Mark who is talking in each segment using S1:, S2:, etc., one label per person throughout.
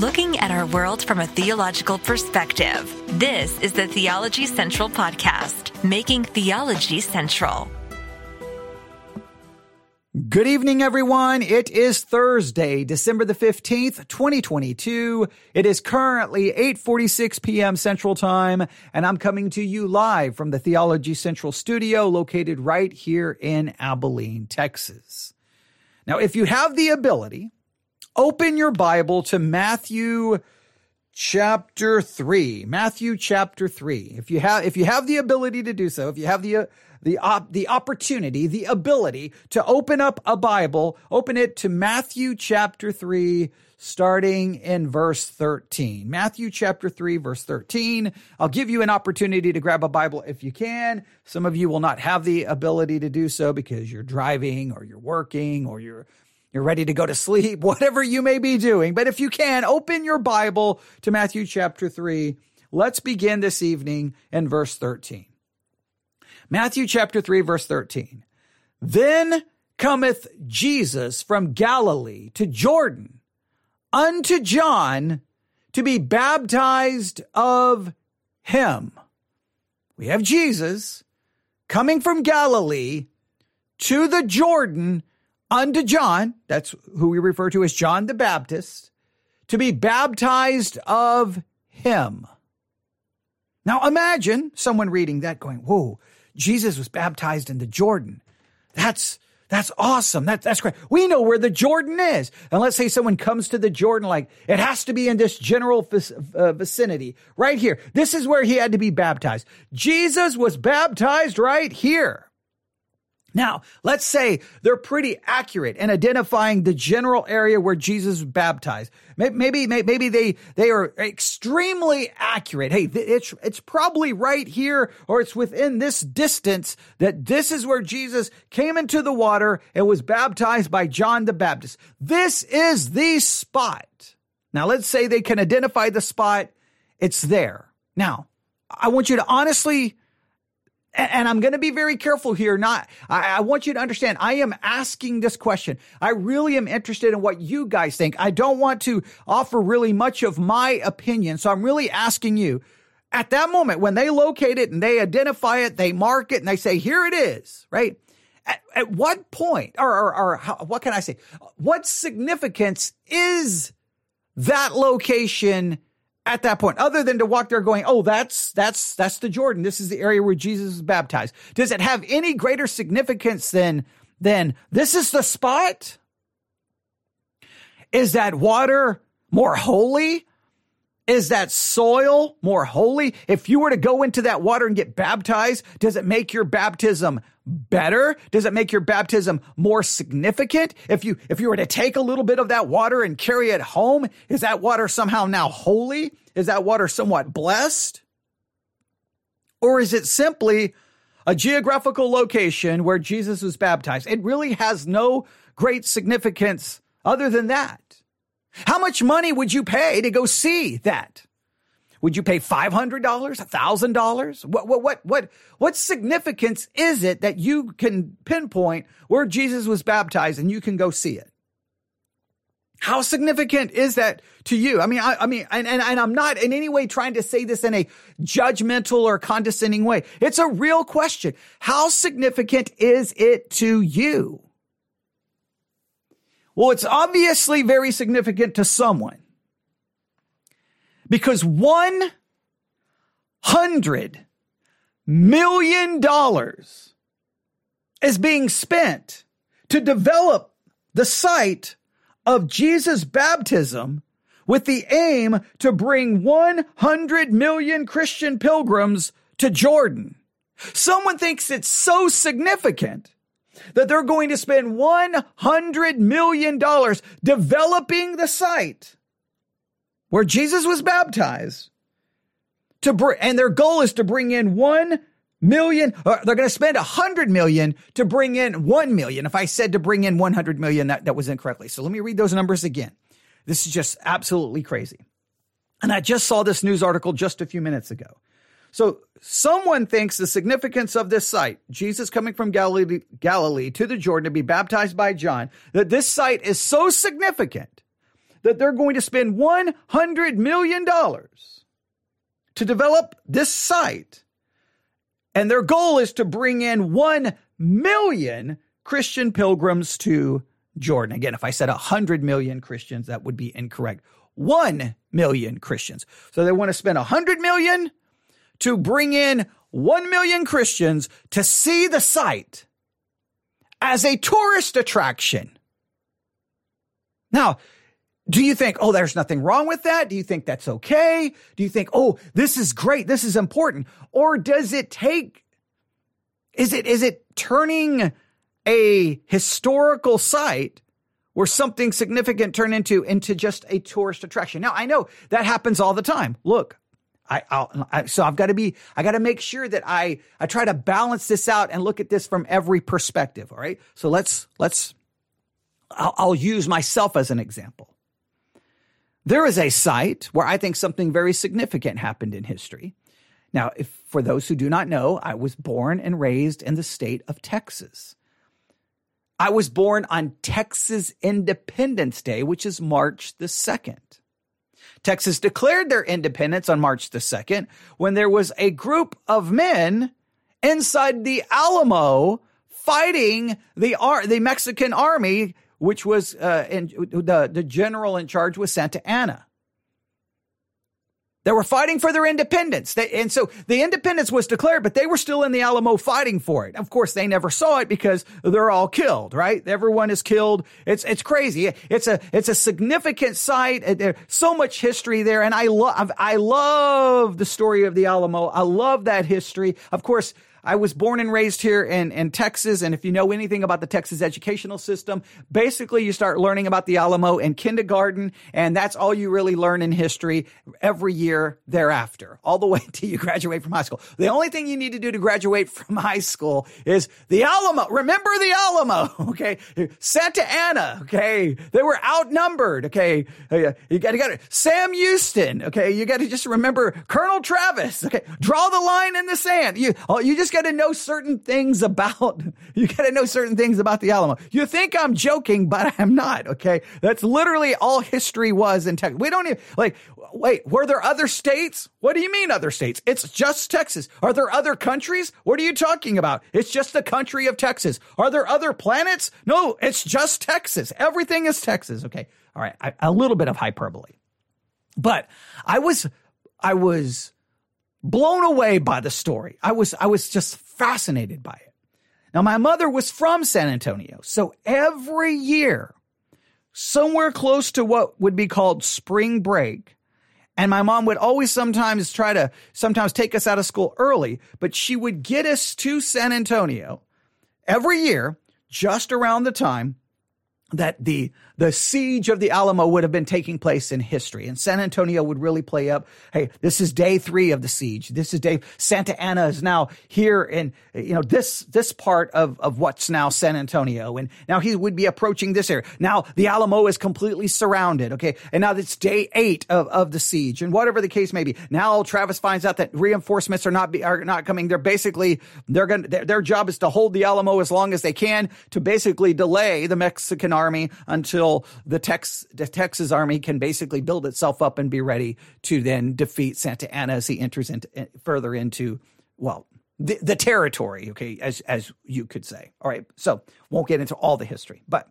S1: looking at our world from a theological perspective. This is the Theology Central Podcast, making theology central.
S2: Good evening, everyone. It is Thursday, December the 15th, 2022. It is currently 8.46 p.m. Central Time, and I'm coming to you live from the Theology Central studio located right here in Abilene, Texas. Now, if you have the ability, open your Bible to Matthew chapter 3. Matthew chapter 3. If you have if you have the ability to do so, if you have the the op, the opportunity, the ability to open up a Bible, open it to Matthew chapter 3 starting in verse 13. Matthew chapter 3 verse 13. I'll give you an opportunity to grab a Bible if you can. Some of you will not have the ability to do so because you're driving or you're working or you're you're ready to go to sleep, whatever you may be doing. But if you can, open your Bible to Matthew chapter 3. Let's begin this evening in verse 13. Matthew chapter 3, verse 13. Then cometh Jesus from Galilee to Jordan unto John to be baptized of him. We have Jesus coming from Galilee to the Jordan unto John, that's who we refer to as John the Baptist, to be baptized of him. Now imagine someone reading that going, whoa, Jesus was baptized in the Jordan. That's that's awesome. That, that's great. We know where the Jordan is. And let's say someone comes to the Jordan, like it has to be in this general uh, vicinity right here. This is where he had to be baptized. Jesus was baptized right here. Now, let's say they're pretty accurate in identifying the general area where Jesus was baptized. Maybe, maybe they, they are extremely accurate. Hey, it's, it's probably right here or it's within this distance that this is where Jesus came into the water and was baptized by John the Baptist. This is the spot. Now, let's say they can identify the spot. It's there. Now, I want you to honestly and I'm going to be very careful here. Not, I, I, want you to understand, I am asking this question. I really am interested in what you guys think. I don't want to offer really much of my opinion. So I'm really asking you at that moment when they locate it and they identify it, they mark it and they say, here it is, right? At, at what point or, or, or how, what can I say? What significance is that location at that point, other than to walk there going, oh, that's, that's, that's the Jordan. This is the area where Jesus was baptized. Does it have any greater significance than, than this is the spot? Is that water more holy? Is that soil more holy? If you were to go into that water and get baptized, does it make your baptism better? Does it make your baptism more significant? If you, if you were to take a little bit of that water and carry it home, is that water somehow now holy? Is that water somewhat blessed? Or is it simply a geographical location where Jesus was baptized? It really has no great significance other than that. How much money would you pay to go see that? Would you pay $500, $1,000? What, what, what, what, what significance is it that you can pinpoint where Jesus was baptized and you can go see it? How significant is that to you? I mean, I, I mean, and, and, and I'm not in any way trying to say this in a judgmental or condescending way. It's a real question. How significant is it to you? Well, it's obviously very significant to someone because one hundred million dollars is being spent to develop the site of Jesus' baptism with the aim to bring 100 million Christian pilgrims to Jordan. Someone thinks it's so significant that they're going to spend $100 million developing the site where Jesus was baptized to br- and their goal is to bring in 1 million uh, they're going to spend 100 million to bring in 1 million. If i said to bring in 100 million that, that was incorrectly. So let me read those numbers again. This is just absolutely crazy. And i just saw this news article just a few minutes ago so someone thinks the significance of this site, Jesus coming from Galilee, Galilee to the Jordan to be baptized by John, that this site is so significant that they're going to spend $100 million to develop this site. And their goal is to bring in 1 million Christian pilgrims to Jordan. Again, if I said 100 million Christians, that would be incorrect. 1 million Christians. So they want to spend 100 million to bring in 1 million Christians to see the site as a tourist attraction. Now, do you think, oh, there's nothing wrong with that? Do you think that's okay? Do you think, oh, this is great, this is important? Or does it take, is it, is it turning a historical site where something significant turned into, into just a tourist attraction? Now, I know that happens all the time. Look, I, I, so I've got to be, I got to make sure that I, I try to balance this out and look at this from every perspective. All right. So let's, let's, I'll, I'll use myself as an example. There is a site where I think something very significant happened in history. Now, if, for those who do not know, I was born and raised in the state of Texas. I was born on Texas Independence Day, which is March the 2nd. Texas declared their independence on March the 2nd when there was a group of men inside the Alamo fighting the the Mexican army which was uh, in, the, the general in charge was Santa Anna. They were fighting for their independence. They, and so the independence was declared, but they were still in the Alamo fighting for it. Of course, they never saw it because they're all killed, right? Everyone is killed. It's, it's crazy. It's a, it's a significant site. Uh, There's so much history there. And I love, I love the story of the Alamo. I love that history. Of course, I was born and raised here in, in Texas. And if you know anything about the Texas educational system, basically you start learning about the Alamo in kindergarten. And that's all you really learn in history every year thereafter, all the way till you graduate from high school. The only thing you need to do to graduate from high school is the Alamo. Remember the Alamo. Okay. Santa Anna. Okay. They were outnumbered. Okay. Uh, you got to get it. Sam Houston. Okay. You got to just remember Colonel Travis. Okay. Draw the line in the sand. You, oh, you just got to know certain things about, you got to know certain things about the Alamo. You think I'm joking, but I'm not. Okay. That's literally all history was in Texas. We don't even, like, wait, were there other states? What do you mean other states? It's just Texas. Are there other countries? What are you talking about? It's just the country of Texas. Are there other planets? No, it's just Texas. Everything is Texas. Okay. All right. I, a little bit of hyperbole, but I was, I was blown away by the story. I was, I was just fascinated by it. Now, my mother was from San Antonio. So every year, somewhere close to what would be called spring break, and my mom would always sometimes try to sometimes take us out of school early, but she would get us to San Antonio every year just around the time that the the siege of the Alamo would have been taking place in history. And San Antonio would really play up. Hey, this is day three of the siege. This is day, Santa Anna is now here in, you know, this, this part of, of what's now San Antonio. And now he would be approaching this area. Now the Alamo is completely surrounded. Okay. And now it's day eight of, of the siege and whatever the case may be. Now Travis finds out that reinforcements are not, be, are not coming. They're basically, they're going to, their, their job is to hold the Alamo as long as they can to basically delay the Mexican army until the, Tex, the Texas army can basically build itself up and be ready to then defeat Santa Anna as he enters into, eh, further into, well, the, the territory, okay, as, as you could say. All right. So won't get into all the history, but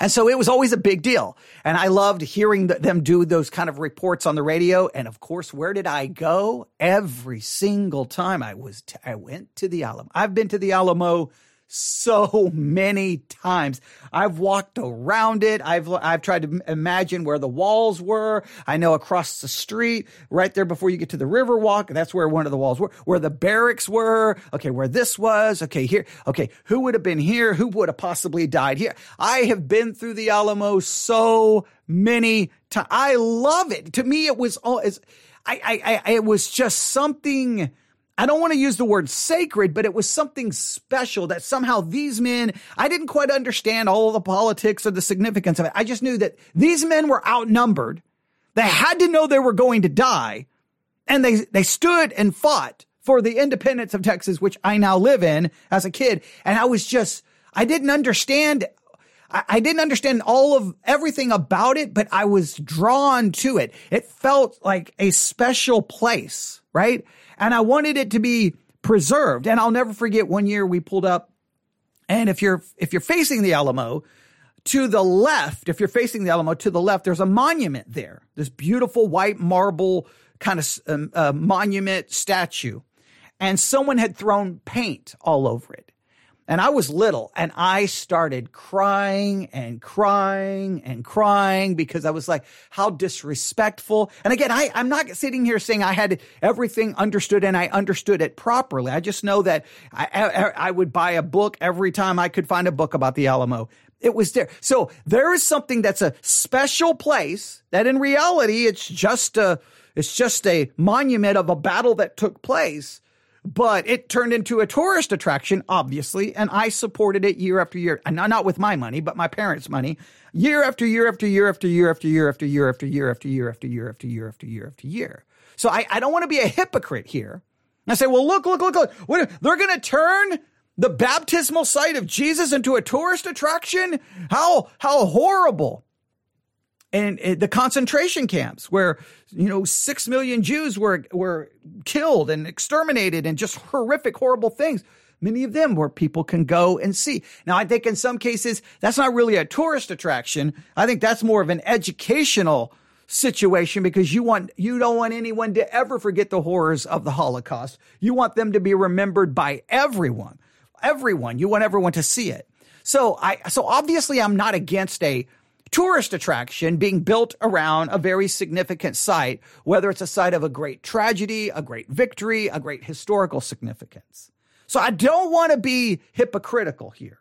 S2: and so it was always a big deal. And I loved hearing them do those kind of reports on the radio. And of course, where did I go? Every single time I was, t- I went to the Alamo. I've been to the Alamo so many times. I've walked around it. I've I've tried to imagine where the walls were. I know across the street, right there before you get to the river walk, that's where one of the walls were, where the barracks were. Okay, where this was. Okay, here. Okay, who would have been here? Who would have possibly died here? I have been through the Alamo so many times. I love it. To me, it was all. I, I, I, it was just something I don't want to use the word sacred, but it was something special that somehow these men, I didn't quite understand all of the politics or the significance of it. I just knew that these men were outnumbered. They had to know they were going to die and they, they stood and fought for the independence of Texas, which I now live in as a kid. And I was just, I didn't understand I didn't understand all of everything about it, but I was drawn to it. It felt like a special place, right? And I wanted it to be preserved. And I'll never forget one year we pulled up and if you're if you're facing the Alamo, to the left, if you're facing the Alamo, to the left, there's a monument there. This beautiful white marble kind of um, uh, monument statue, and someone had thrown paint all over it. And I was little and I started crying and crying and crying because I was like, how disrespectful. And again, I, I'm not sitting here saying I had everything understood and I understood it properly. I just know that I, I, I would buy a book every time I could find a book about the Alamo. It was there. So there is something that's a special place that in reality, it's just a, it's just a monument of a battle that took place but it turned into a tourist attraction, obviously, and I supported it year after year. And not with my money, but my parents' money, year after year after year after year after year after year after year after year after year after year after year after year. So I, I don't want to be a hypocrite here. I say, well, look, look, look, look. What, they're going to turn the baptismal site of Jesus into a tourist attraction? How how horrible and the concentration camps where you know 6 million Jews were were killed and exterminated and just horrific horrible things. Many of them where people can go and see. Now i think in some cases that's not really a tourist attraction. I think that's more of an educational situation because you want you don't want anyone to ever forget the horrors of the holocaust. You want them to be remembered by everyone everyone. You want everyone to see it. So i so obviously i'm not against a tourist attraction being built around a very significant site, whether it's a site of a great tragedy, a great victory, a great historical significance. So I don't want to be hypocritical here.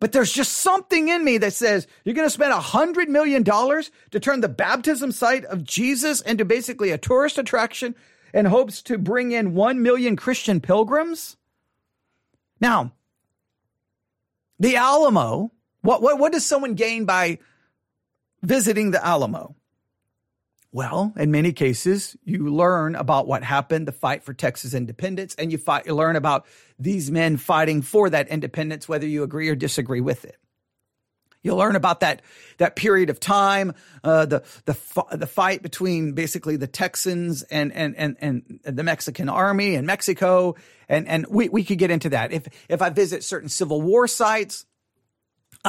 S2: But there's just something in me that says you're going to spend a hundred million dollars to turn the baptism site of Jesus into basically a tourist attraction and hopes to bring in one million Christian pilgrims. Now, the Alamo what, what, what does someone gain by visiting the Alamo? Well, in many cases, you learn about what happened, the fight for Texas independence, and you, fight, you learn about these men fighting for that independence, whether you agree or disagree with it. You'll learn about that that period of time, uh, the the the fight between basically the Texans and and and and the Mexican army and Mexico, and and we we could get into that. If if I visit certain Civil War sites,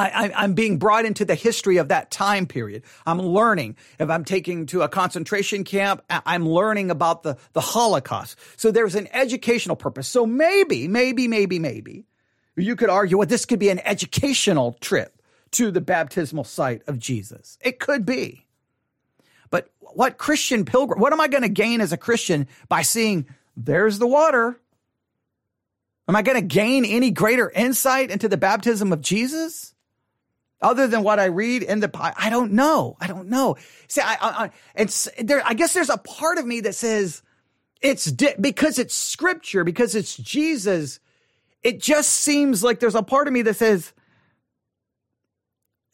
S2: I, am being brought into the history of that time period. I'm learning. If I'm taking to a concentration camp, I'm learning about the, the Holocaust. So there's an educational purpose. So maybe, maybe, maybe, maybe you could argue, well, this could be an educational trip to the baptismal site of Jesus. It could be. But what Christian pilgrim, what am I going to gain as a Christian by seeing there's the water? Am I going to gain any greater insight into the baptism of Jesus? Other than what I read in the I don't know. I don't know. See, I, I, it's there. I guess there's a part of me that says it's di- because it's scripture, because it's Jesus. It just seems like there's a part of me that says,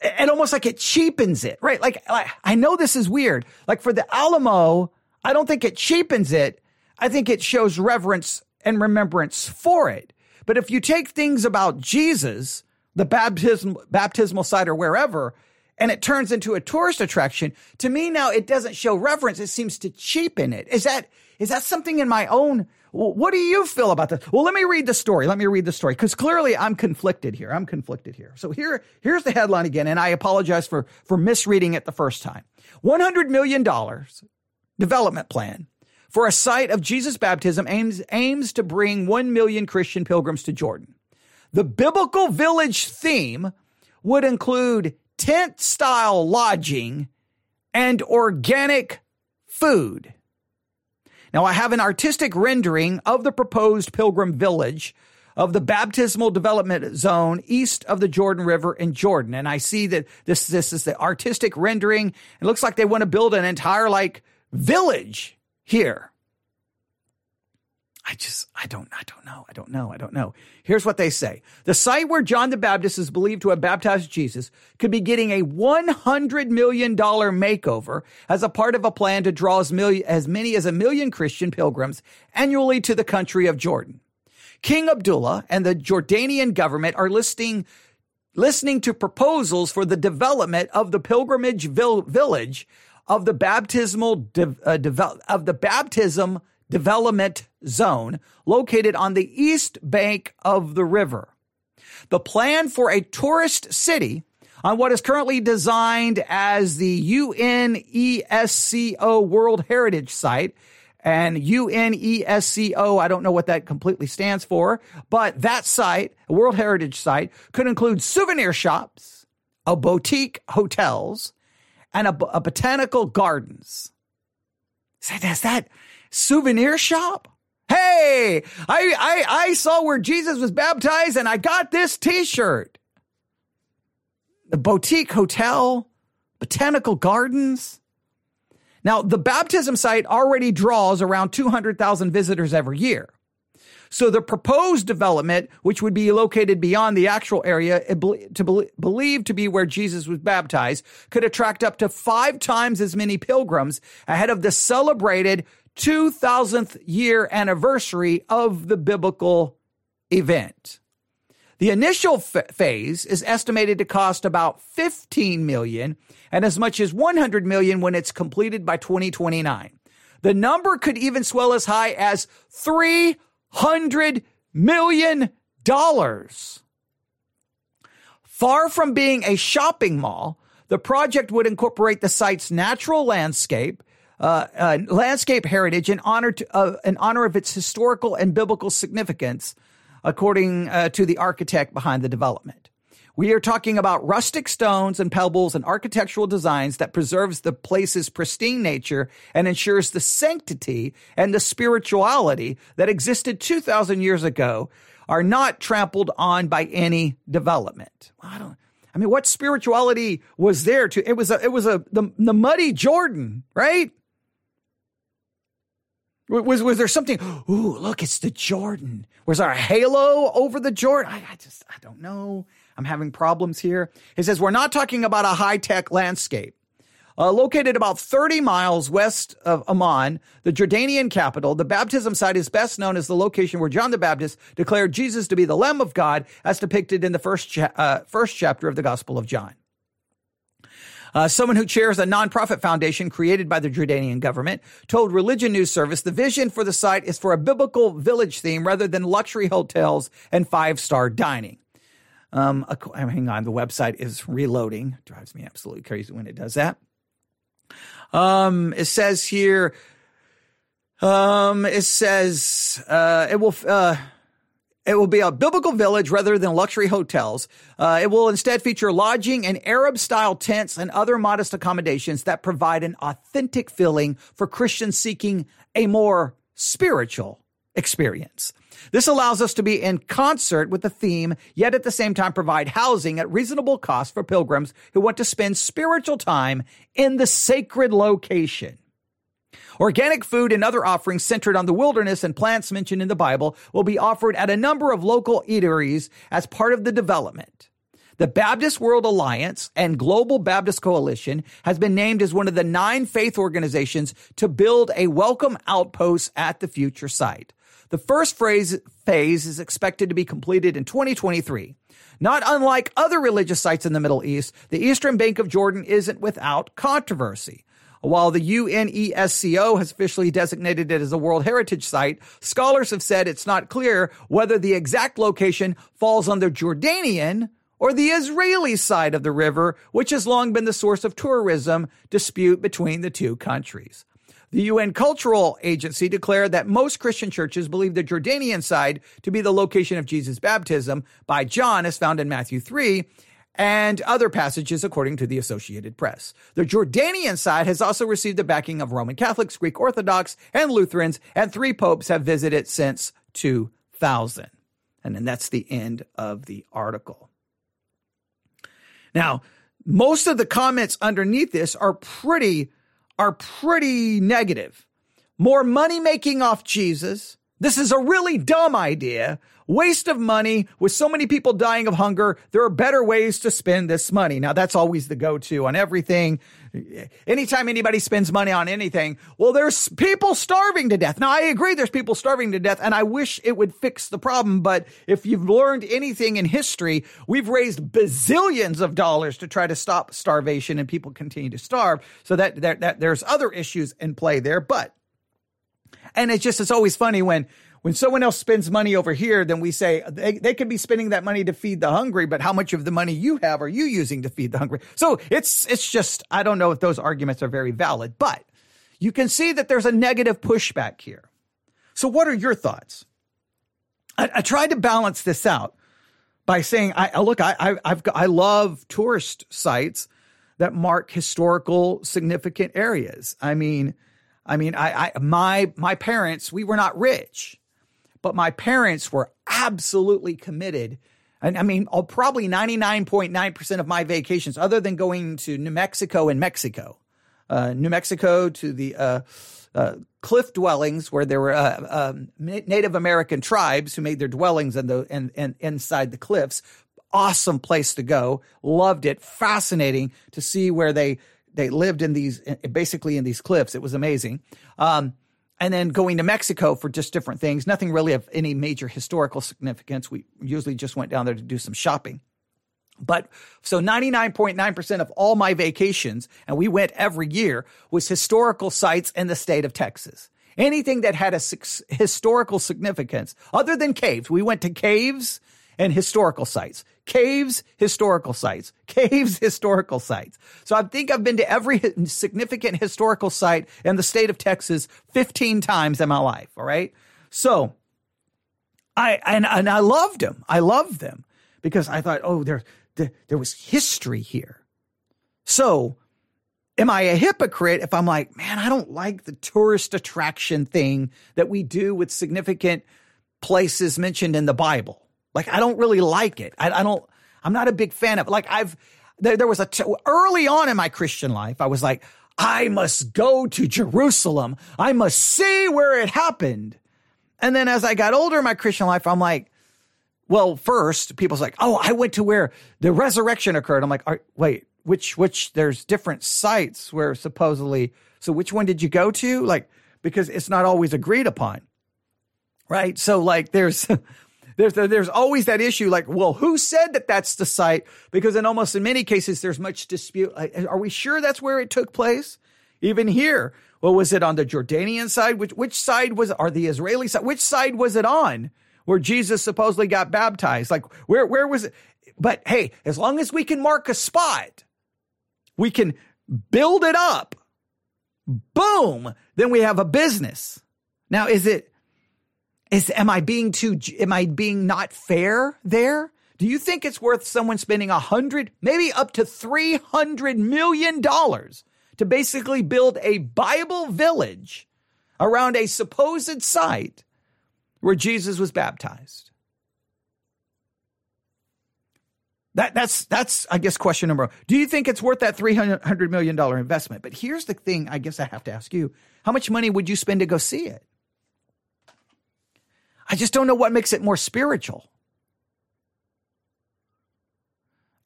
S2: and almost like it cheapens it, right? Like, like I know this is weird. Like for the Alamo, I don't think it cheapens it. I think it shows reverence and remembrance for it. But if you take things about Jesus the baptism, baptismal site or wherever, and it turns into a tourist attraction, to me now it doesn't show reverence. It seems to cheapen it. Is that, is that something in my own? What do you feel about this? Well, let me read the story. Let me read the story because clearly I'm conflicted here. I'm conflicted here. So here, here's the headline again, and I apologize for for misreading it the first time. One hundred million dollars development plan for a site of Jesus' baptism aims aims to bring one million Christian pilgrims to Jordan. The biblical village theme would include tent style lodging and organic food. Now, I have an artistic rendering of the proposed pilgrim village of the baptismal development zone east of the Jordan River in Jordan. And I see that this, this is the artistic rendering. It looks like they want to build an entire like village here. I just, I don't, I don't know. I don't know. I don't know. Here's what they say. The site where John the Baptist is believed to have baptized Jesus could be getting a $100 million makeover as a part of a plan to draw as, million, as many as a million Christian pilgrims annually to the country of Jordan. King Abdullah and the Jordanian government are listing listening to proposals for the development of the pilgrimage vil- village of the baptismal de- uh, devel- of the baptism development zone located on the east bank of the river. The plan for a tourist city on what is currently designed as the UNESCO World Heritage Site and UNESCO, I don't know what that completely stands for, but that site, a World Heritage Site, could include souvenir shops, a boutique hotels, and a, a botanical gardens. Is that souvenir shop? Hey, I, I, I saw where Jesus was baptized and I got this t-shirt. The boutique hotel, botanical gardens. Now, the baptism site already draws around 200,000 visitors every year. So the proposed development, which would be located beyond the actual area to believed to be where Jesus was baptized, could attract up to five times as many pilgrims ahead of the celebrated 2000th year anniversary of the biblical event. The initial f- phase is estimated to cost about 15 million and as much as 100 million when it's completed by 2029. The number could even swell as high as 300 million dollars. Far from being a shopping mall, the project would incorporate the site's natural landscape, uh, uh, landscape heritage in honor to, uh, in honor of its historical and biblical significance according uh, to the architect behind the development. We are talking about rustic stones and pebbles and architectural designs that preserves the place's pristine nature and ensures the sanctity and the spirituality that existed 2,000 years ago are not trampled on by any development. I don't, I mean, what spirituality was there to, it was a, it was a, the, the muddy Jordan, right? Was was there something? Ooh, look, it's the Jordan. Was there a halo over the Jordan? I, I just I don't know. I'm having problems here. He says we're not talking about a high tech landscape. Uh, located about 30 miles west of Amman, the Jordanian capital, the baptism site is best known as the location where John the Baptist declared Jesus to be the Lamb of God, as depicted in the first cha- uh, first chapter of the Gospel of John. Uh, someone who chairs a nonprofit foundation created by the Jordanian government told Religion News Service the vision for the site is for a biblical village theme rather than luxury hotels and five star dining. Um, hang on, the website is reloading. Drives me absolutely crazy when it does that. Um, it says here, um, it says, uh, it will, uh, it will be a biblical village rather than luxury hotels. Uh, it will instead feature lodging and Arab style tents and other modest accommodations that provide an authentic feeling for Christians seeking a more spiritual experience. This allows us to be in concert with the theme, yet at the same time provide housing at reasonable cost for pilgrims who want to spend spiritual time in the sacred location. Organic food and other offerings centered on the wilderness and plants mentioned in the Bible will be offered at a number of local eateries as part of the development. The Baptist World Alliance and Global Baptist Coalition has been named as one of the nine faith organizations to build a welcome outpost at the future site. The first phase, phase is expected to be completed in 2023. Not unlike other religious sites in the Middle East, the Eastern Bank of Jordan isn't without controversy. While the UNESCO has officially designated it as a World Heritage Site, scholars have said it's not clear whether the exact location falls on the Jordanian or the Israeli side of the river, which has long been the source of tourism dispute between the two countries. The UN Cultural Agency declared that most Christian churches believe the Jordanian side to be the location of Jesus' baptism by John, as found in Matthew 3, and other passages according to the Associated Press. The Jordanian side has also received the backing of Roman Catholics, Greek Orthodox, and Lutherans, and three popes have visited since 2000. And then that's the end of the article. Now, most of the comments underneath this are pretty are pretty negative. More money making off Jesus, This is a really dumb idea. Waste of money with so many people dying of hunger. There are better ways to spend this money. Now that's always the go-to on everything. Anytime anybody spends money on anything, well, there's people starving to death. Now I agree there's people starving to death and I wish it would fix the problem. But if you've learned anything in history, we've raised bazillions of dollars to try to stop starvation and people continue to starve. So that, that, that there's other issues in play there, but and it's just, it's always funny when, when someone else spends money over here, then we say they, they could be spending that money to feed the hungry, but how much of the money you have are you using to feed the hungry? So it's, it's just, I don't know if those arguments are very valid, but you can see that there's a negative pushback here. So what are your thoughts? I, I tried to balance this out by saying, I look, I, I, I've got, I love tourist sites that mark historical significant areas. I mean, I mean, I, I, my, my parents, we were not rich, but my parents were absolutely committed. And I mean, oh, probably 99.9% of my vacations, other than going to New Mexico and Mexico, uh, New Mexico to the, uh, uh, cliff dwellings where there were uh, um, Native American tribes who made their dwellings in the and and inside the cliffs. Awesome place to go. Loved it. Fascinating to see where they they lived in these basically in these cliffs. It was amazing. Um, and then going to Mexico for just different things, nothing really of any major historical significance. We usually just went down there to do some shopping. But so 99.9% of all my vacations, and we went every year, was historical sites in the state of Texas. Anything that had a historical significance other than caves. We went to caves and historical sites. Caves, historical sites. Caves, historical sites. So I think I've been to every significant historical site in the state of Texas 15 times in my life. All right. So I, and, and I loved them. I loved them because I thought, oh, there, there, there was history here. So am I a hypocrite if I'm like, man, I don't like the tourist attraction thing that we do with significant places mentioned in the Bible? Like, I don't really like it. I, I don't, I'm not a big fan of. Like, I've, there, there was a, t- early on in my Christian life, I was like, I must go to Jerusalem. I must see where it happened. And then as I got older in my Christian life, I'm like, well, first, people's like, oh, I went to where the resurrection occurred. I'm like, wait, which, which, there's different sites where supposedly, so which one did you go to? Like, because it's not always agreed upon. Right. So, like, there's, there's there's always that issue like well who said that that's the site? Because in almost in many cases there's much dispute. Are we sure that's where it took place? Even here well was it on the Jordanian side? Which which side was are the Israeli side? Which side was it on where Jesus supposedly got baptized? Like where where was it? But hey as long as we can mark a spot we can build it up boom then we have a business. Now is it is, am I being too, am I being not fair there? Do you think it's worth someone spending a hundred, maybe up to three hundred million dollars to basically build a Bible village around a supposed site where Jesus was baptized? That, that's, that's, I guess, question number one. Do you think it's worth that $300 million investment? But here's the thing I guess I have to ask you. How much money would you spend to go see it? I just don't know what makes it more spiritual.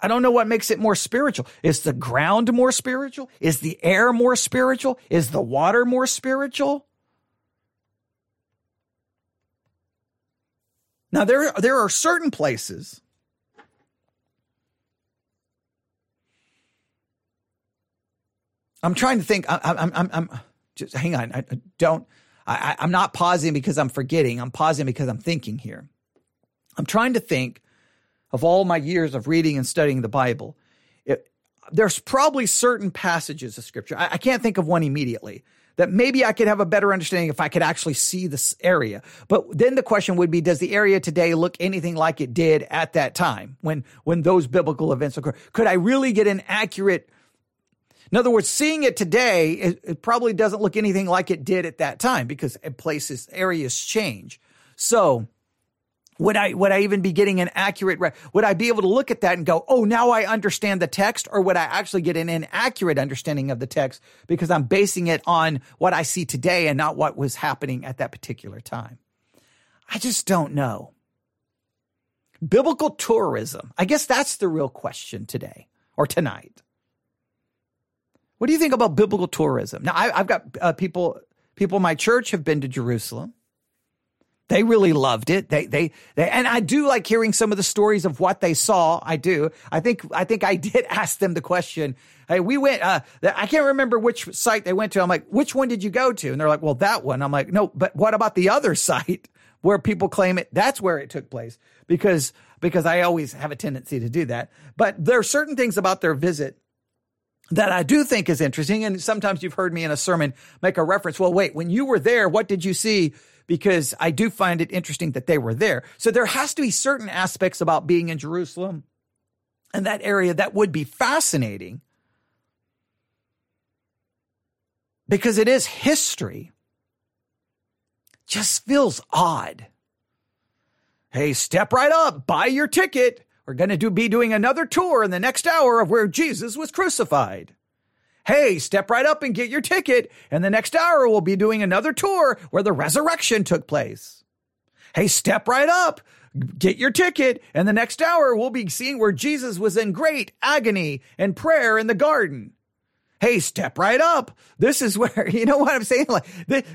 S2: I don't know what makes it more spiritual. Is the ground more spiritual? Is the air more spiritual? Is the water more spiritual? Now there there are certain places I'm trying to think. I, am I'm, I'm, just hang on. I, I don't. I, I'm not pausing because I'm forgetting. I'm pausing because I'm thinking here. I'm trying to think of all my years of reading and studying the Bible. It, there's probably certain passages of scripture. I, I can't think of one immediately that maybe I could have a better understanding if I could actually see this area. But then the question would be, does the area today look anything like it did at that time when, when those biblical events occur? Could I really get an accurate in other words, seeing it today, it, it, probably doesn't look anything like it did at that time because eh, places, areas change. So would I, would I even be getting an accurate, would I be able to look at that and go, oh, now I understand the text? Or would I actually get an inaccurate understanding of the text because I'm basing it on what I see today and not what was happening at that particular time? I just don't know. Biblical tourism. I guess that's the real question today or tonight. What do you think about biblical tourism? Now, I, have got uh, people people in my church have been to Jerusalem. They really loved it. They, they, they, and I do like hearing some of the stories of what they saw. I do. I think, I think I did ask them the question. Hey, we went, uh, I can't remember which site they went to. I'm like, which one did you go to? And they're like, well, that one. I'm like, no, but what about the other site where people claim it? That's where it took place because, because I always have a tendency to do that. But there are certain things about their visit that I do think is interesting. And sometimes you've heard me in a sermon make a reference. Well, wait, when you were there, what did you see? because I do find it interesting that they were there. So there has to be certain aspects about being in Jerusalem and that area that would be fascinating because it is history. Just feels odd. Hey, step right up, buy your ticket. We're going to do, be doing another tour in the next hour of where Jesus was crucified. Hey, step right up and get your ticket. And the next hour, we'll be doing another tour where the resurrection took place. Hey, step right up. Get your ticket. And the next hour, we'll be seeing where Jesus was in great agony and prayer in the garden hey, step right up. This is where, you know what I'm saying? Like,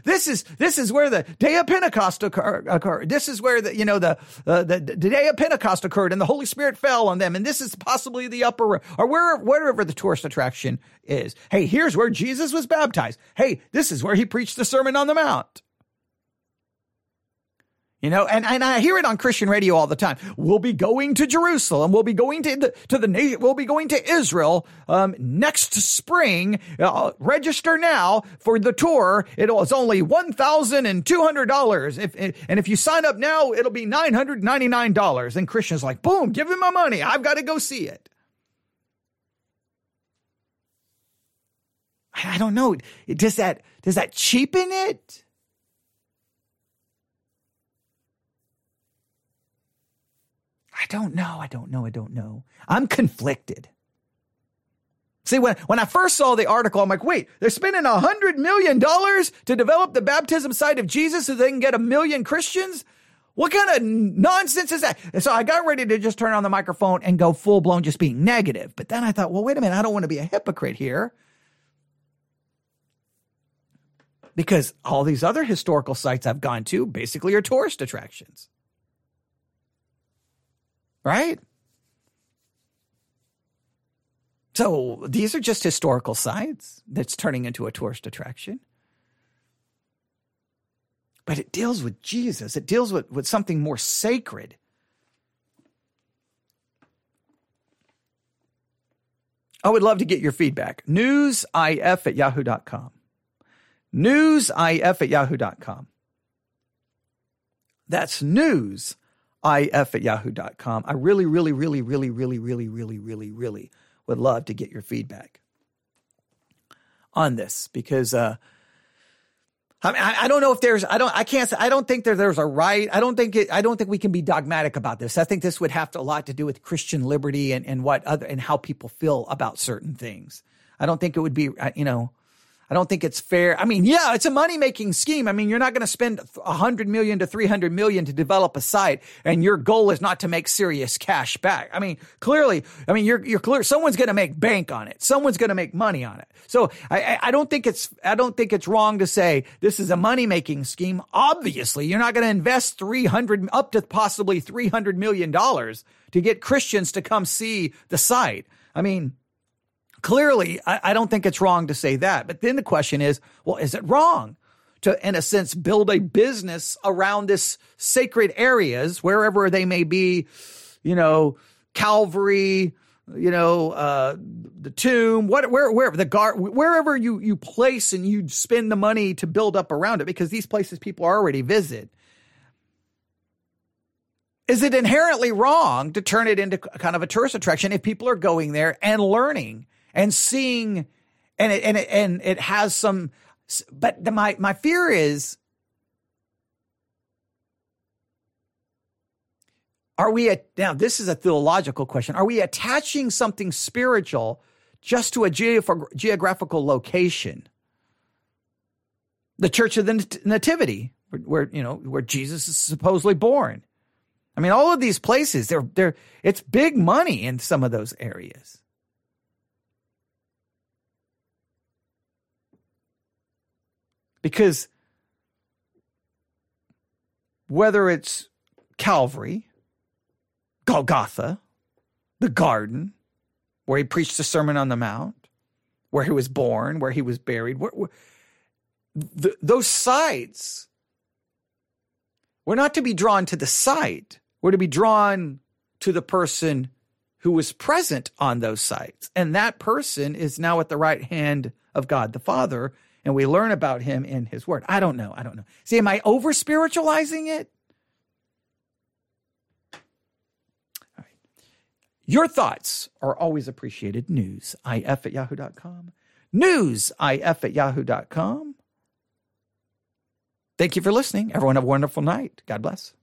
S2: this is, this is where the day of Pentecost occurred. This is where the, you know, the, uh, the, the day of Pentecost occurred and the Holy Spirit fell on them. And this is possibly the upper, or where, wherever the tourist attraction is. Hey, here's where Jesus was baptized. Hey, this is where he preached the Sermon on the Mount. You know, and, and I hear it on Christian radio all the time. We'll be going to Jerusalem. We'll be going to the, to the nation. We'll be going to Israel, um, next spring. Uh, register now for the tour. It'll, it's only $1,200. If, and if you sign up now, it'll be $999. And Christian's like, boom, give me my money. I've got to go see it. I don't know. Does that, does that cheapen it? I don't know. I don't know. I don't know. I'm conflicted. See, when, when I first saw the article, I'm like, wait, they're spending a hundred million dollars to develop the baptism site of Jesus so they can get a million Christians? What kind of nonsense is that? And so I got ready to just turn on the microphone and go full blown just being negative. But then I thought, well, wait a minute. I don't want to be a hypocrite here. Because all these other historical sites I've gone to basically are tourist attractions right? So these are just historical sites that's turning into a tourist attraction. But it deals with Jesus, it deals with, with something more sacred. I would love to get your feedback. Newsif at yahoo.com. Newsif at yahoo.com. That's news if at yahoo.com. I really, really, really, really, really, really, really, really, really would love to get your feedback on this because uh, I, I don't know if there's I don't I can't I don't think there, there's a right I don't think it, I don't think we can be dogmatic about this I think this would have to, a lot to do with Christian liberty and, and what other and how people feel about certain things I don't think it would be uh, you know I don't think it's fair. I mean, yeah, it's a money making scheme. I mean, you're not going to spend 100 million to 300 million to develop a site and your goal is not to make serious cash back. I mean, clearly, I mean, you're, you're clear. Someone's going to make bank on it. Someone's going to make money on it. So I, I don't think it's, I don't think it's wrong to say this is a money making scheme. Obviously, you're not going to invest 300 up to possibly 300 million dollars to get Christians to come see the site. I mean, clearly, I, I don't think it's wrong to say that. But then the question is, well, is it wrong? to, in a sense, build a business around this sacred areas, wherever they may be, you know, Calvary, you know, uh, the tomb, what, where, wherever the guard, wherever you, you place and you spend the money to build up around it, because these places people already visit. Is it inherently wrong to turn it into kind of a tourist attraction if people are going there and learning and seeing, and it, and it, and it has some, but the, my, my fear is, are we at, now this is a theological question. Are we attaching something spiritual just to a geographical location? The Church of the Nativity, where, where you know where Jesus is supposedly born. I mean, all of these places, they're they're it's big money in some of those areas. Because whether it's Calvary, Golgotha, the garden, where he preached the Sermon on the Mount, where he was born, where he was buried, where, where, the, those sites, we're not to be drawn to the site, we're to be drawn to the person who was present on those sites. And that person is now at the right hand of God the Father and we learn about him in his word. I don't know. I don't know. See, am I over spiritualizing it? Your thoughts are always appreciated. News, if at yahoo.com. News, if at yahoo.com. Thank you for listening. Everyone have a wonderful night. God bless.